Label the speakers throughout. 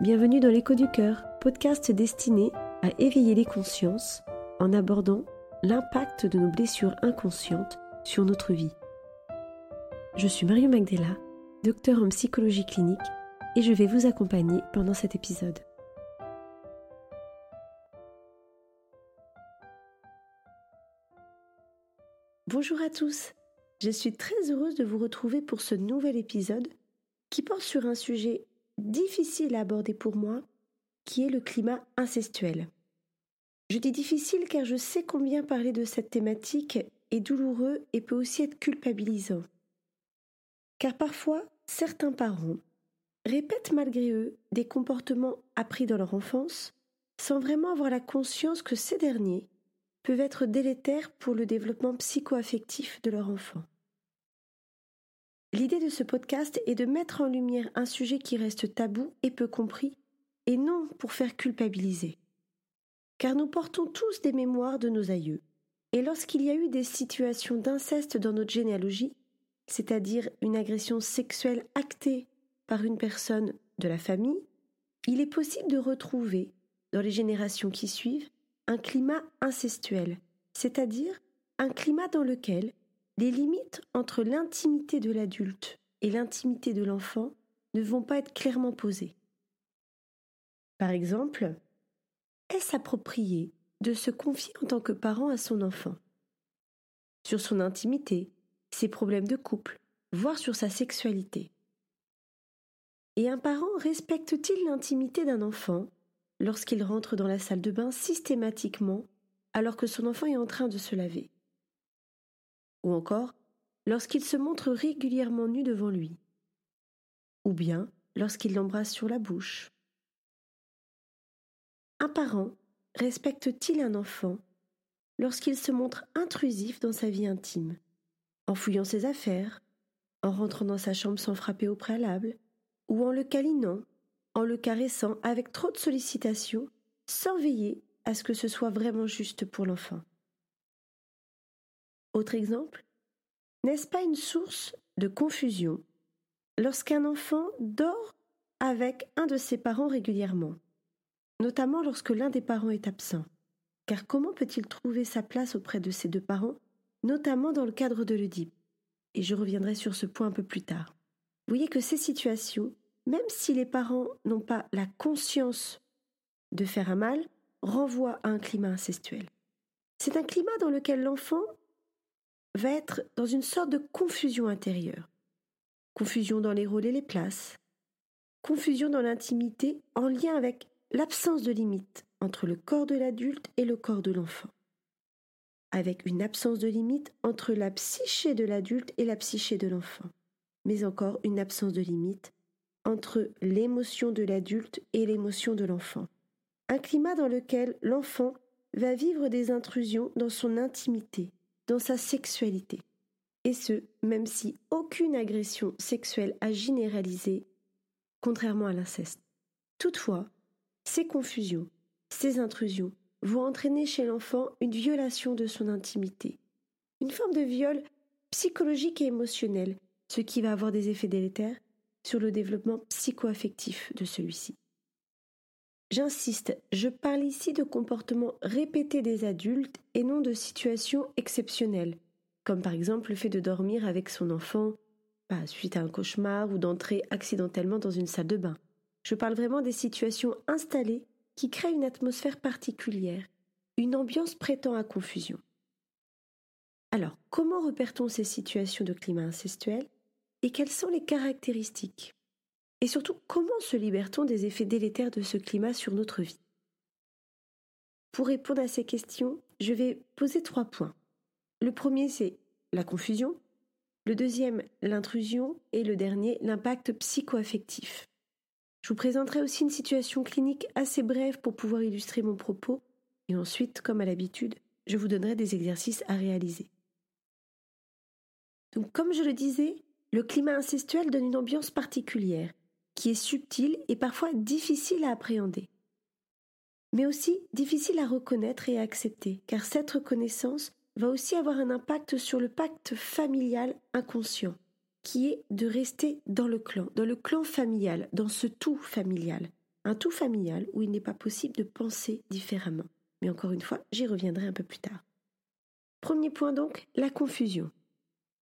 Speaker 1: Bienvenue dans l'écho du cœur, podcast destiné à éveiller les consciences en abordant l'impact de nos blessures inconscientes sur notre vie. Je suis Mario Magdela, docteur en psychologie clinique, et je vais vous accompagner pendant cet épisode. Bonjour à tous, je suis très heureuse de vous retrouver pour ce nouvel épisode qui porte sur un sujet difficile à aborder pour moi, qui est le climat incestuel. Je dis difficile car je sais combien parler de cette thématique est douloureux et peut aussi être culpabilisant. Car parfois, certains parents répètent malgré eux des comportements appris dans leur enfance sans vraiment avoir la conscience que ces derniers peuvent être délétères pour le développement psycho-affectif de leur enfant. L'idée de ce podcast est de mettre en lumière un sujet qui reste tabou et peu compris, et non pour faire culpabiliser. Car nous portons tous des mémoires de nos aïeux, et lorsqu'il y a eu des situations d'inceste dans notre généalogie, c'est-à-dire une agression sexuelle actée par une personne de la famille, il est possible de retrouver, dans les générations qui suivent, un climat incestuel, c'est-à-dire un climat dans lequel les limites entre l'intimité de l'adulte et l'intimité de l'enfant ne vont pas être clairement posées. Par exemple, est-ce approprié de se confier en tant que parent à son enfant? Sur son intimité, ses problèmes de couple, voire sur sa sexualité. Et un parent respecte-t-il l'intimité d'un enfant lorsqu'il rentre dans la salle de bain systématiquement alors que son enfant est en train de se laver? Ou encore lorsqu'il se montre régulièrement nu devant lui, ou bien lorsqu'il l'embrasse sur la bouche. Un parent respecte-t-il un enfant lorsqu'il se montre intrusif dans sa vie intime, en fouillant ses affaires, en rentrant dans sa chambre sans frapper au préalable, ou en le câlinant, en le caressant avec trop de sollicitations, sans veiller à ce que ce soit vraiment juste pour l'enfant? Autre exemple, n'est-ce pas une source de confusion lorsqu'un enfant dort avec un de ses parents régulièrement, notamment lorsque l'un des parents est absent? Car comment peut-il trouver sa place auprès de ses deux parents, notamment dans le cadre de l'Oedipe? Et je reviendrai sur ce point un peu plus tard. Vous voyez que ces situations, même si les parents n'ont pas la conscience de faire un mal, renvoient à un climat incestuel. C'est un climat dans lequel l'enfant va être dans une sorte de confusion intérieure. Confusion dans les rôles et les places. Confusion dans l'intimité en lien avec l'absence de limite entre le corps de l'adulte et le corps de l'enfant. Avec une absence de limite entre la psyché de l'adulte et la psyché de l'enfant. Mais encore une absence de limite entre l'émotion de l'adulte et l'émotion de l'enfant. Un climat dans lequel l'enfant va vivre des intrusions dans son intimité, dans sa sexualité. Et ce, même si aucune agression sexuelle a généralisé, contrairement à l'inceste. Toutefois, ces confusions, ces intrusions vont entraîner chez l'enfant une violation de son intimité, une forme de viol psychologique et émotionnel, ce qui va avoir des effets délétères sur le développement psychoaffectif de celui-ci. J'insiste, je parle ici de comportements répétés des adultes et non de situations exceptionnelles, comme par exemple le fait de dormir avec son enfant bah, suite à un cauchemar ou d'entrer accidentellement dans une salle de bain. Je parle vraiment des situations installées qui créent une atmosphère particulière, une ambiance prêtant à confusion. Alors, comment repère-t-on ces situations de climat incestuel et quelles sont les caractéristiques? Et surtout, comment se libère-t-on des effets délétères de ce climat sur notre vie? Pour répondre à ces questions, je vais poser trois points. Le premier, c'est la confusion. Le deuxième, l'intrusion. Et le dernier, l'impact psychoaffectif. Je vous présenterai aussi une situation clinique assez brève pour pouvoir illustrer mon propos. Et ensuite, comme à l'habitude, je vous donnerai des exercices à réaliser. Donc, comme je le disais, le climat incestuel donne une ambiance particulière qui est subtil et parfois difficile à appréhender, mais aussi difficile à reconnaître et à accepter, car cette reconnaissance va aussi avoir un impact sur le pacte familial inconscient, qui est de rester dans le clan, dans le clan familial, dans ce tout familial, un tout familial où il n'est pas possible de penser différemment. Mais encore une fois, j'y reviendrai un peu plus tard. Premier point donc, la confusion.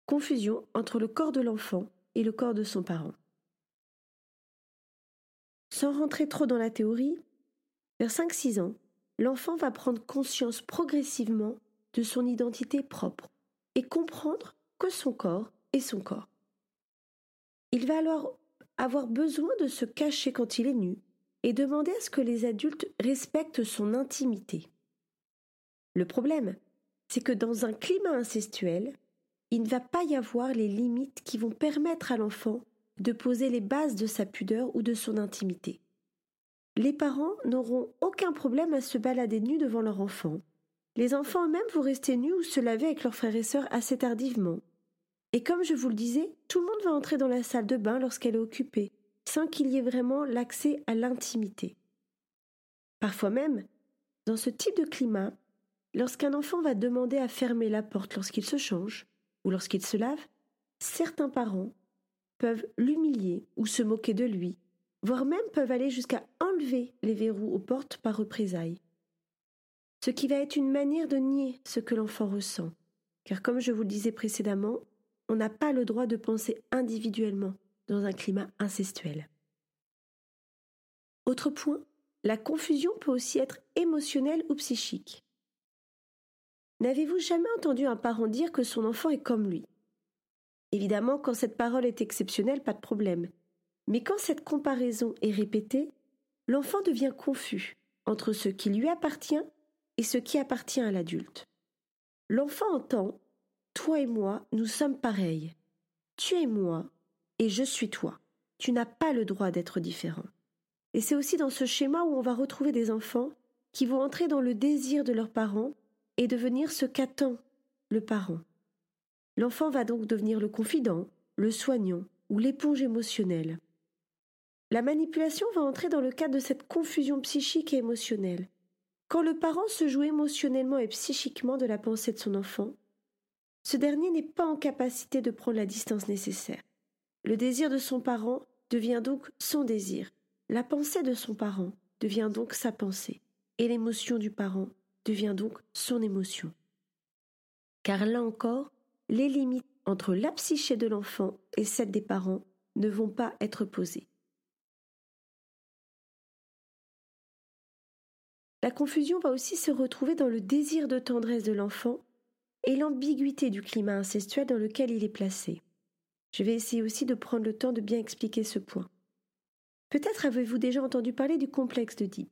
Speaker 1: Confusion entre le corps de l'enfant et le corps de son parent. Sans rentrer trop dans la théorie, vers 5-6 ans, l'enfant va prendre conscience progressivement de son identité propre et comprendre que son corps est son corps. Il va alors avoir besoin de se cacher quand il est nu et demander à ce que les adultes respectent son intimité. Le problème, c'est que dans un climat incestuel, il ne va pas y avoir les limites qui vont permettre à l'enfant de poser les bases de sa pudeur ou de son intimité. Les parents n'auront aucun problème à se balader nus devant leur enfant. Les enfants eux-mêmes vont rester nus ou se laver avec leurs frères et sœurs assez tardivement. Et comme je vous le disais, tout le monde va entrer dans la salle de bain lorsqu'elle est occupée, sans qu'il y ait vraiment l'accès à l'intimité. Parfois même, dans ce type de climat, lorsqu'un enfant va demander à fermer la porte lorsqu'il se change ou lorsqu'il se lave, certains parents peuvent l'humilier ou se moquer de lui, voire même peuvent aller jusqu'à enlever les verrous aux portes par représailles. Ce qui va être une manière de nier ce que l'enfant ressent, car comme je vous le disais précédemment, on n'a pas le droit de penser individuellement dans un climat incestuel. Autre point, la confusion peut aussi être émotionnelle ou psychique. N'avez-vous jamais entendu un parent dire que son enfant est comme lui? Évidemment, quand cette parole est exceptionnelle, pas de problème. Mais quand cette comparaison est répétée, l'enfant devient confus entre ce qui lui appartient et ce qui appartient à l'adulte. L'enfant entend toi et moi, nous sommes pareils. Tu es moi et je suis toi. Tu n'as pas le droit d'être différent. Et c'est aussi dans ce schéma où on va retrouver des enfants qui vont entrer dans le désir de leurs parents et devenir ce qu'attend le parent. L'enfant va donc devenir le confident, le soignant ou l'éponge émotionnelle. La manipulation va entrer dans le cadre de cette confusion psychique et émotionnelle. Quand le parent se joue émotionnellement et psychiquement de la pensée de son enfant, ce dernier n'est pas en capacité de prendre la distance nécessaire. Le désir de son parent devient donc son désir. La pensée de son parent devient donc sa pensée. Et l'émotion du parent devient donc son émotion. Car là encore, les limites entre la psyché de l'enfant et celle des parents ne vont pas être posées. La confusion va aussi se retrouver dans le désir de tendresse de l'enfant et l'ambiguïté du climat incestuel dans lequel il est placé. Je vais essayer aussi de prendre le temps de bien expliquer ce point. Peut-être avez-vous déjà entendu parler du complexe de Deep,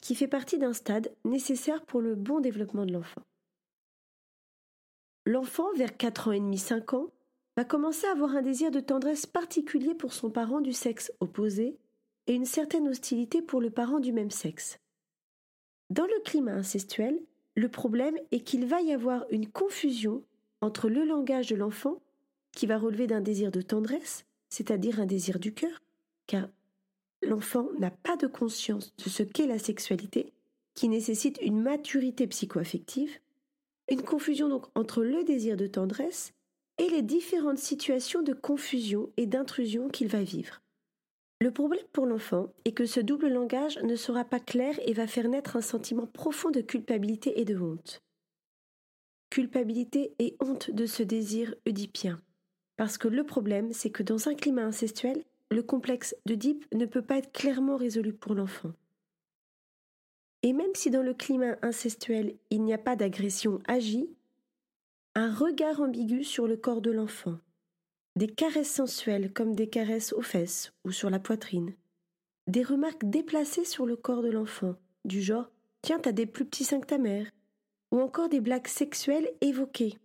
Speaker 1: qui fait partie d'un stade nécessaire pour le bon développement de l'enfant. L'enfant, vers 4 ans et demi, 5 ans, va commencer à avoir un désir de tendresse particulier pour son parent du sexe opposé et une certaine hostilité pour le parent du même sexe. Dans le climat incestuel, le problème est qu'il va y avoir une confusion entre le langage de l'enfant, qui va relever d'un désir de tendresse, c'est-à-dire un désir du cœur, car l'enfant n'a pas de conscience de ce qu'est la sexualité, qui nécessite une maturité psychoaffective, une confusion donc entre le désir de tendresse et les différentes situations de confusion et d'intrusion qu'il va vivre. Le problème pour l'enfant est que ce double langage ne sera pas clair et va faire naître un sentiment profond de culpabilité et de honte. Culpabilité et honte de ce désir oedipien. Parce que le problème, c'est que dans un climat incestuel, le complexe d'Oedipe ne peut pas être clairement résolu pour l'enfant. Et même si dans le climat incestuel il n'y a pas d'agression agie, un regard ambigu sur le corps de l'enfant, des caresses sensuelles comme des caresses aux fesses ou sur la poitrine, des remarques déplacées sur le corps de l'enfant, du genre Tiens, t'as des plus petits seins ta mère, ou encore des blagues sexuelles évoquées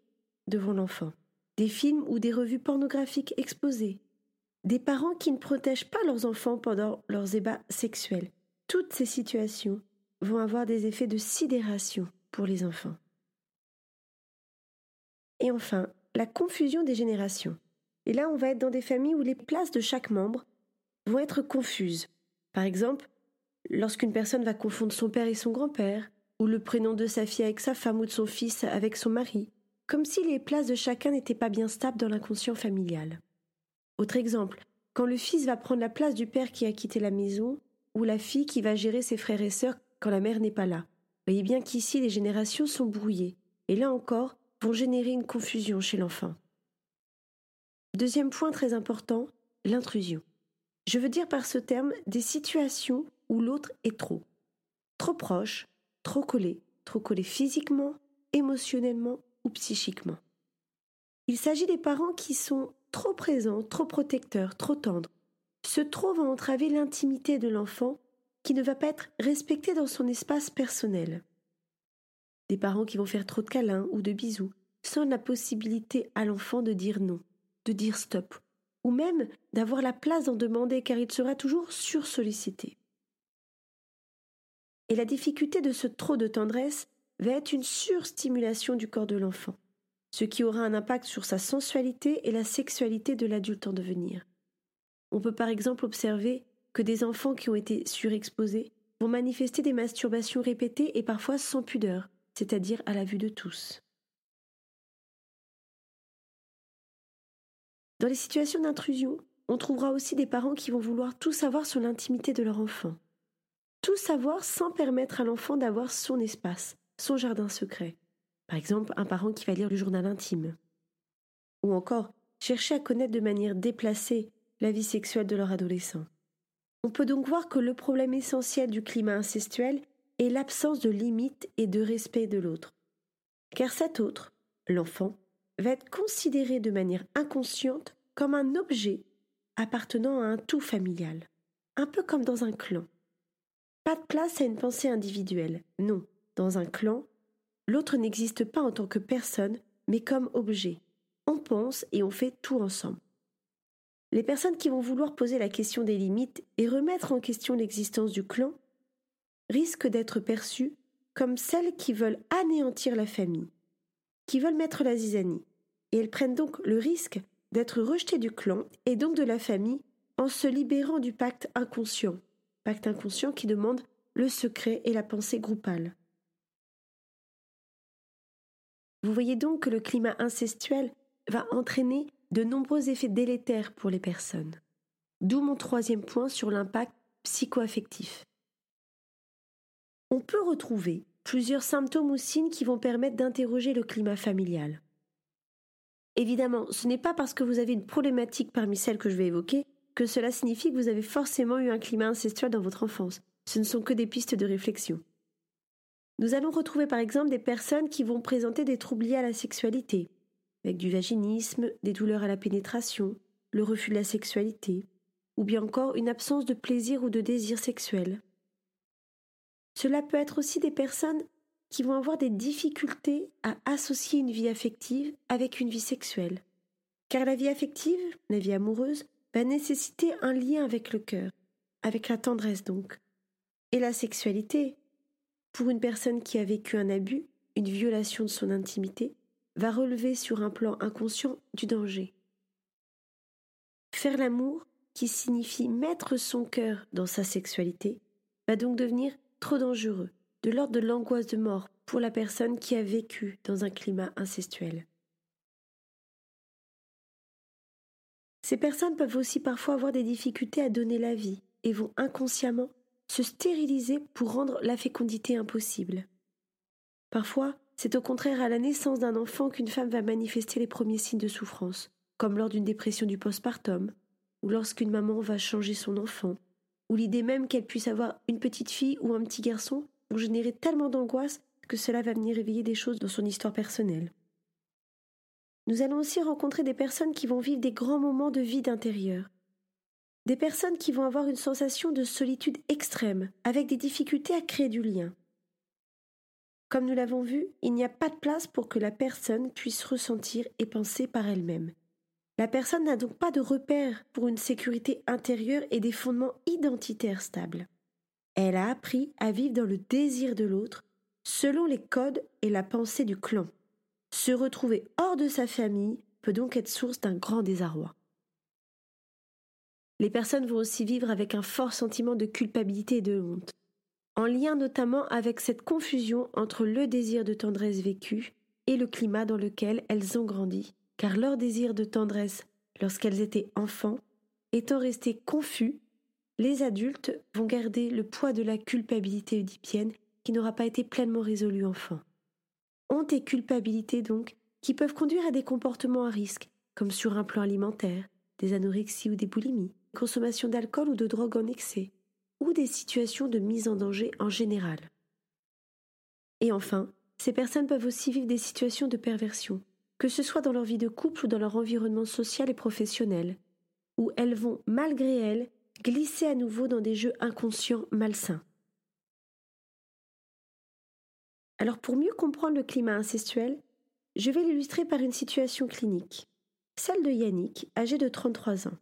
Speaker 1: devant l'enfant, des films ou des revues pornographiques exposées, des parents qui ne protègent pas leurs enfants pendant leurs ébats sexuels. Toutes ces situations vont avoir des effets de sidération pour les enfants. Et enfin, la confusion des générations. Et là, on va être dans des familles où les places de chaque membre vont être confuses. Par exemple, lorsqu'une personne va confondre son père et son grand-père, ou le prénom de sa fille avec sa femme ou de son fils avec son mari, comme si les places de chacun n'étaient pas bien stables dans l'inconscient familial. Autre exemple, quand le fils va prendre la place du père qui a quitté la maison, ou la fille qui va gérer ses frères et sœurs quand la mère n'est pas là. Voyez bien qu'ici les générations sont brouillées, et là encore vont générer une confusion chez l'enfant. Deuxième point très important, l'intrusion. Je veux dire par ce terme des situations où l'autre est trop. Trop proche, trop collé, trop collé physiquement, émotionnellement ou psychiquement. Il s'agit des parents qui sont trop présents, trop protecteurs, trop tendres. Ce trop va entraver l'intimité de l'enfant qui ne va pas être respecté dans son espace personnel. Des parents qui vont faire trop de câlins ou de bisous, sans la possibilité à l'enfant de dire non, de dire stop, ou même d'avoir la place d'en demander car il sera toujours sursollicité. Et la difficulté de ce trop de tendresse va être une surstimulation du corps de l'enfant, ce qui aura un impact sur sa sensualité et la sexualité de l'adulte en devenir. On peut par exemple observer que des enfants qui ont été surexposés vont manifester des masturbations répétées et parfois sans pudeur, c'est-à-dire à la vue de tous. Dans les situations d'intrusion, on trouvera aussi des parents qui vont vouloir tout savoir sur l'intimité de leur enfant. Tout savoir sans permettre à l'enfant d'avoir son espace, son jardin secret. Par exemple, un parent qui va lire le journal intime. Ou encore, chercher à connaître de manière déplacée la vie sexuelle de leur adolescent. On peut donc voir que le problème essentiel du climat incestuel est l'absence de limites et de respect de l'autre. Car cet autre, l'enfant, va être considéré de manière inconsciente comme un objet appartenant à un tout familial, un peu comme dans un clan. Pas de place à une pensée individuelle, non, dans un clan, l'autre n'existe pas en tant que personne, mais comme objet. On pense et on fait tout ensemble. Les personnes qui vont vouloir poser la question des limites et remettre en question l'existence du clan risquent d'être perçues comme celles qui veulent anéantir la famille, qui veulent mettre la zizanie, et elles prennent donc le risque d'être rejetées du clan et donc de la famille en se libérant du pacte inconscient, pacte inconscient qui demande le secret et la pensée groupale. Vous voyez donc que le climat incestuel va entraîner de nombreux effets délétères pour les personnes. D'où mon troisième point sur l'impact psychoaffectif. On peut retrouver plusieurs symptômes ou signes qui vont permettre d'interroger le climat familial. Évidemment, ce n'est pas parce que vous avez une problématique parmi celles que je vais évoquer que cela signifie que vous avez forcément eu un climat incestuel dans votre enfance. Ce ne sont que des pistes de réflexion. Nous allons retrouver par exemple des personnes qui vont présenter des troubles liés à la sexualité, avec du vaginisme, des douleurs à la pénétration, le refus de la sexualité, ou bien encore une absence de plaisir ou de désir sexuel. Cela peut être aussi des personnes qui vont avoir des difficultés à associer une vie affective avec une vie sexuelle. Car la vie affective, la vie amoureuse, va nécessiter un lien avec le cœur, avec la tendresse donc. Et la sexualité, pour une personne qui a vécu un abus, une violation de son intimité, va relever sur un plan inconscient du danger. Faire l'amour, qui signifie mettre son cœur dans sa sexualité, va donc devenir trop dangereux, de l'ordre de l'angoisse de mort pour la personne qui a vécu dans un climat incestuel. Ces personnes peuvent aussi parfois avoir des difficultés à donner la vie et vont inconsciemment se stériliser pour rendre la fécondité impossible. Parfois, c'est au contraire à la naissance d'un enfant qu'une femme va manifester les premiers signes de souffrance, comme lors d'une dépression du postpartum, ou lorsqu'une maman va changer son enfant, ou l'idée même qu'elle puisse avoir une petite fille ou un petit garçon vont générer tellement d'angoisse que cela va venir réveiller des choses dans son histoire personnelle. Nous allons aussi rencontrer des personnes qui vont vivre des grands moments de vide intérieur. Des personnes qui vont avoir une sensation de solitude extrême, avec des difficultés à créer du lien. Comme nous l'avons vu, il n'y a pas de place pour que la personne puisse ressentir et penser par elle-même. La personne n'a donc pas de repère pour une sécurité intérieure et des fondements identitaires stables. Elle a appris à vivre dans le désir de l'autre, selon les codes et la pensée du clan. Se retrouver hors de sa famille peut donc être source d'un grand désarroi. Les personnes vont aussi vivre avec un fort sentiment de culpabilité et de honte en lien notamment avec cette confusion entre le désir de tendresse vécu et le climat dans lequel elles ont grandi, car leur désir de tendresse lorsqu'elles étaient enfants étant resté confus, les adultes vont garder le poids de la culpabilité oedipienne qui n'aura pas été pleinement résolue enfant. Honte et culpabilité donc qui peuvent conduire à des comportements à risque, comme sur un plan alimentaire, des anorexies ou des boulimies, consommation d'alcool ou de drogue en excès, ou des situations de mise en danger en général. Et enfin, ces personnes peuvent aussi vivre des situations de perversion, que ce soit dans leur vie de couple ou dans leur environnement social et professionnel, où elles vont, malgré elles, glisser à nouveau dans des jeux inconscients malsains. Alors pour mieux comprendre le climat incestuel, je vais l'illustrer par une situation clinique, celle de Yannick, âgé de 33 ans.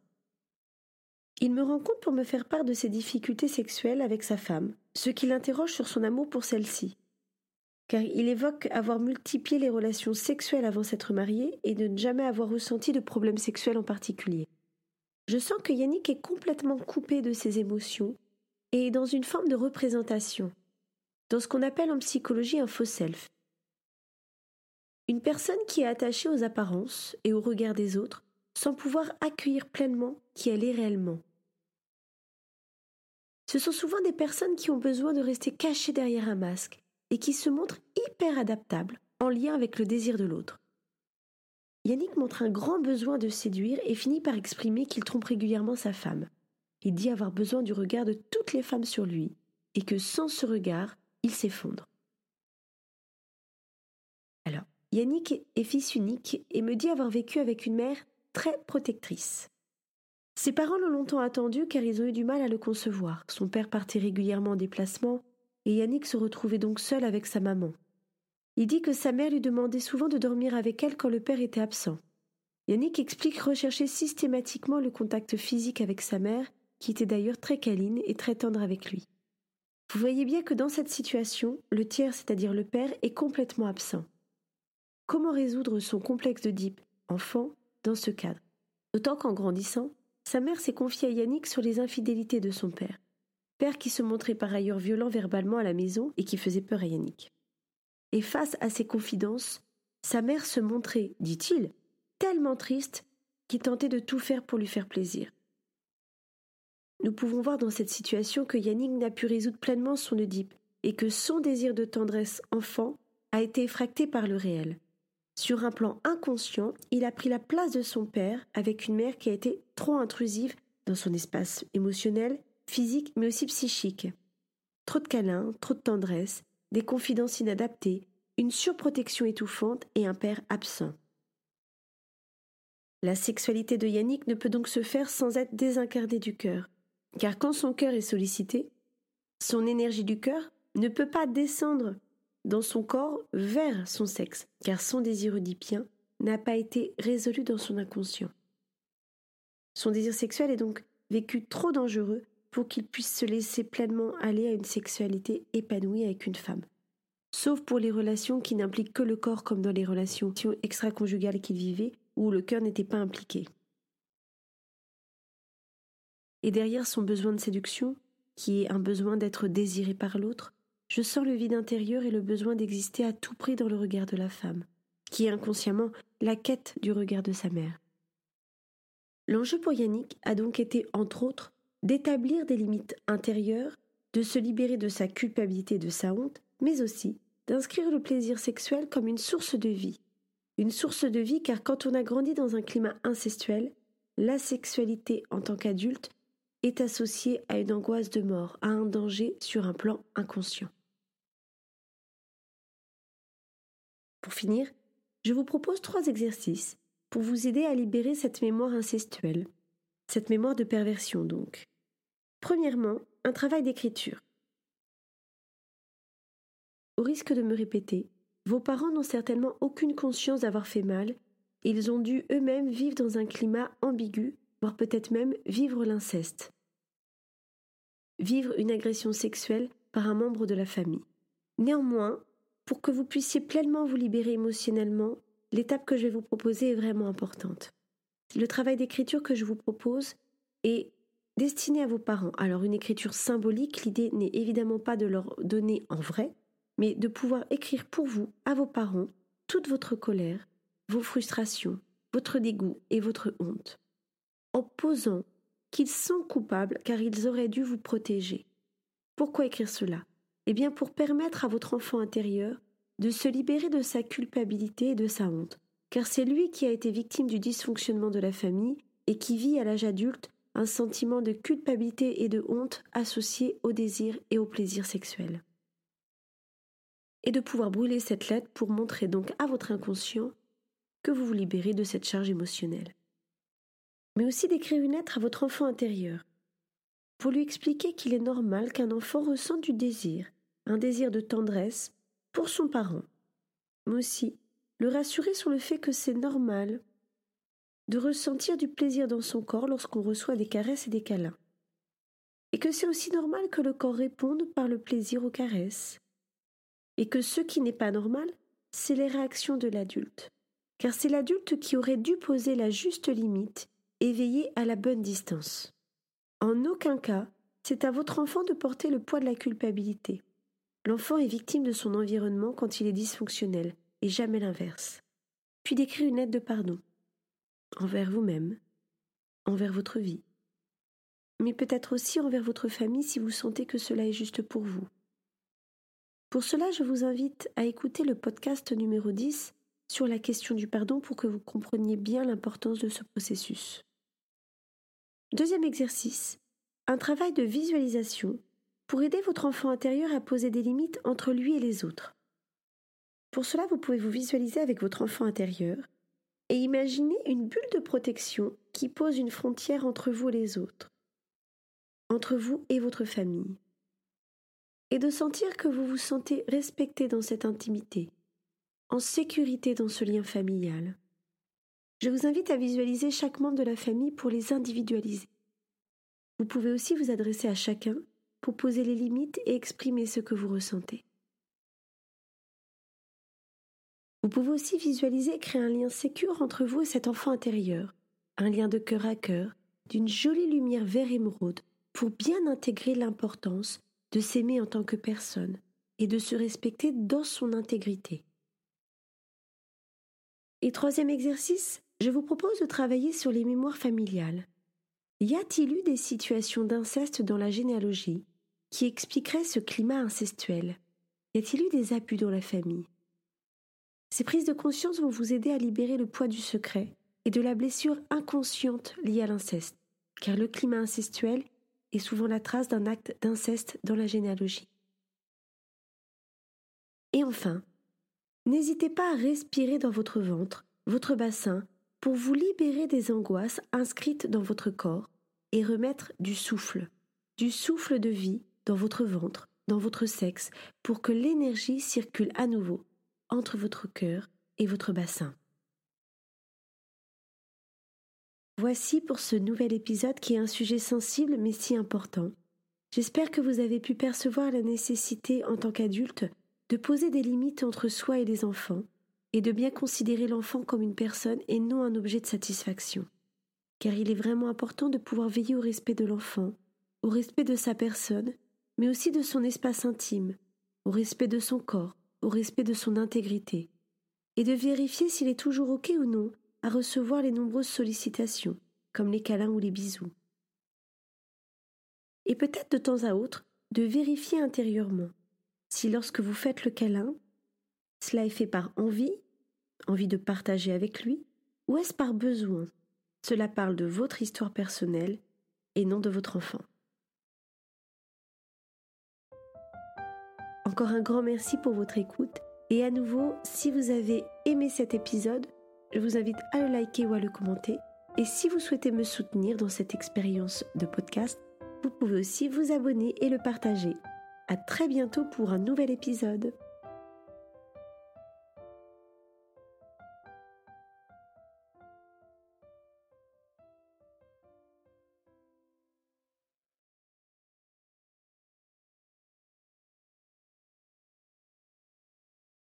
Speaker 1: Il me rencontre pour me faire part de ses difficultés sexuelles avec sa femme, ce qui l'interroge sur son amour pour celle-ci. Car il évoque avoir multiplié les relations sexuelles avant s'être marié et de ne jamais avoir ressenti de problème sexuel en particulier. Je sens que Yannick est complètement coupé de ses émotions et est dans une forme de représentation, dans ce qu'on appelle en psychologie un faux self. Une personne qui est attachée aux apparences et au regard des autres sans pouvoir accueillir pleinement qui elle est réellement. Ce sont souvent des personnes qui ont besoin de rester cachées derrière un masque et qui se montrent hyper adaptables en lien avec le désir de l'autre. Yannick montre un grand besoin de séduire et finit par exprimer qu'il trompe régulièrement sa femme. Il dit avoir besoin du regard de toutes les femmes sur lui et que sans ce regard, il s'effondre. Alors, Yannick est fils unique et me dit avoir vécu avec une mère très protectrice. Ses parents l'ont longtemps attendu car ils ont eu du mal à le concevoir. Son père partait régulièrement en déplacement et Yannick se retrouvait donc seul avec sa maman. Il dit que sa mère lui demandait souvent de dormir avec elle quand le père était absent. Yannick explique rechercher systématiquement le contact physique avec sa mère, qui était d'ailleurs très câline et très tendre avec lui. Vous voyez bien que dans cette situation, le tiers, c'est-à-dire le père, est complètement absent. Comment résoudre son complexe de Deep, enfant, dans ce cadre? D'autant qu'en grandissant, sa mère s'est confiée à Yannick sur les infidélités de son père. Père qui se montrait par ailleurs violent verbalement à la maison et qui faisait peur à Yannick. Et face à ces confidences, sa mère se montrait, dit-il, tellement triste qu'il tentait de tout faire pour lui faire plaisir. Nous pouvons voir dans cette situation que Yannick n'a pu résoudre pleinement son Oedipe et que son désir de tendresse enfant a été effracté par le réel. Sur un plan inconscient, il a pris la place de son père avec une mère qui a été trop intrusive dans son espace émotionnel, physique, mais aussi psychique. Trop de câlins, trop de tendresse, des confidences inadaptées, une surprotection étouffante et un père absent. La sexualité de Yannick ne peut donc se faire sans être désincarnée du cœur, car quand son cœur est sollicité, son énergie du cœur ne peut pas descendre dans son corps vers son sexe, car son désir oedipien n'a pas été résolu dans son inconscient. Son désir sexuel est donc vécu trop dangereux pour qu'il puisse se laisser pleinement aller à une sexualité épanouie avec une femme. Sauf pour les relations qui n'impliquent que le corps comme dans les relations extra-conjugales qu'il vivait, où le cœur n'était pas impliqué. Et derrière son besoin de séduction, qui est un besoin d'être désiré par l'autre, je sens le vide intérieur et le besoin d'exister à tout prix dans le regard de la femme, qui est inconsciemment la quête du regard de sa mère. L'enjeu pour Yannick a donc été, entre autres, d'établir des limites intérieures, de se libérer de sa culpabilité et de sa honte, mais aussi d'inscrire le plaisir sexuel comme une source de vie. Une source de vie car quand on a grandi dans un climat incestuel, la sexualité en tant qu'adulte est associée à une angoisse de mort, à un danger sur un plan inconscient. Pour finir, je vous propose trois exercices pour vous aider à libérer cette mémoire incestuelle, cette mémoire de perversion donc. Premièrement, un travail d'écriture. Au risque de me répéter, vos parents n'ont certainement aucune conscience d'avoir fait mal, et ils ont dû eux-mêmes vivre dans un climat ambigu voire peut-être même vivre l'inceste. Vivre une agression sexuelle par un membre de la famille. Néanmoins, pour que vous puissiez pleinement vous libérer émotionnellement, l'étape que je vais vous proposer est vraiment importante. Le travail d'écriture que je vous propose est destiné à vos parents. Alors une écriture symbolique, l'idée n'est évidemment pas de leur donner en vrai, mais de pouvoir écrire pour vous, à vos parents, toute votre colère, vos frustrations, votre dégoût et votre honte en posant qu'ils sont coupables car ils auraient dû vous protéger. Pourquoi écrire cela? Eh bien pour permettre à votre enfant intérieur de se libérer de sa culpabilité et de sa honte, car c'est lui qui a été victime du dysfonctionnement de la famille et qui vit à l'âge adulte un sentiment de culpabilité et de honte associé au désir et au plaisir sexuel. Et de pouvoir brûler cette lettre pour montrer donc à votre inconscient que vous vous libérez de cette charge émotionnelle. Mais aussi d'écrire une lettre à votre enfant intérieur, pour lui expliquer qu'il est normal qu'un enfant ressente du désir, un désir de tendresse pour son parent, mais aussi le rassurer sur le fait que c'est normal de ressentir du plaisir dans son corps lorsqu'on reçoit des caresses et des câlins. Et que c'est aussi normal que le corps réponde par le plaisir aux caresses. Et que ce qui n'est pas normal, c'est les réactions de l'adulte. Car c'est l'adulte qui aurait dû poser la juste limite et veiller à la bonne distance. En aucun cas, c'est à votre enfant de porter le poids de la culpabilité. L'enfant est victime de son environnement quand il est dysfonctionnel, et jamais l'inverse. Puis d'écrire une lettre de pardon envers vous-même, envers votre vie, mais peut-être aussi envers votre famille si vous sentez que cela est juste pour vous. Pour cela, je vous invite à écouter le podcast numéro 10 sur la question du pardon pour que vous compreniez bien l'importance de ce processus. Deuxième exercice, un travail de visualisation pour aider votre enfant intérieur à poser des limites entre lui et les autres. Pour cela, vous pouvez vous visualiser avec votre enfant intérieur et imaginez une bulle de protection qui pose une frontière entre vous et les autres, entre vous et votre famille, et de sentir que vous vous sentez respecté dans cette intimité, en sécurité dans ce lien familial. Je vous invite à visualiser chaque membre de la famille pour les individualiser. Vous pouvez aussi vous adresser à chacun pour poser les limites et exprimer ce que vous ressentez. Vous pouvez aussi visualiser et créer un lien sécure entre vous et cet enfant intérieur, un lien de cœur à cœur, d'une jolie lumière vert émeraude, pour bien intégrer l'importance de s'aimer en tant que personne et de se respecter dans son intégrité. Et troisième exercice, je vous propose de travailler sur les mémoires familiales. Y a-t-il eu des situations d'inceste dans la généalogie qui expliqueraient ce climat incestuel? Y a-t-il eu des abus dans la famille? Ces prises de conscience vont vous aider à libérer le poids du secret et de la blessure inconsciente liée à l'inceste, car le climat incestuel est souvent la trace d'un acte d'inceste dans la généalogie. Et enfin, n'hésitez pas à respirer dans votre ventre, votre bassin, pour vous libérer des angoisses inscrites dans votre corps et remettre du souffle, du souffle de vie dans votre ventre, dans votre sexe, pour que l'énergie circule à nouveau entre votre cœur et votre bassin. Voici pour ce nouvel épisode qui est un sujet sensible mais si important. J'espère que vous avez pu percevoir la nécessité en tant qu'adulte de poser des limites entre soi et les enfants et de bien considérer l'enfant comme une personne et non un objet de satisfaction. Car il est vraiment important de pouvoir veiller au respect de l'enfant, au respect de sa personne, mais aussi de son espace intime, au respect de son corps, au respect de son intégrité, et de vérifier s'il est toujours OK ou non à recevoir les nombreuses sollicitations, comme les câlins ou les bisous. Et peut-être de temps à autre, de vérifier intérieurement si lorsque vous faites le câlin, cela est fait par envie, envie de partager avec lui, ou est-ce par besoin? Cela parle de votre histoire personnelle et non de votre enfant. Encore un grand merci pour votre écoute. Et à nouveau, si vous avez aimé cet épisode, je vous invite à le liker ou à le commenter. Et si vous souhaitez me soutenir dans cette expérience de podcast, vous pouvez aussi vous abonner et le partager. À très bientôt pour un nouvel épisode.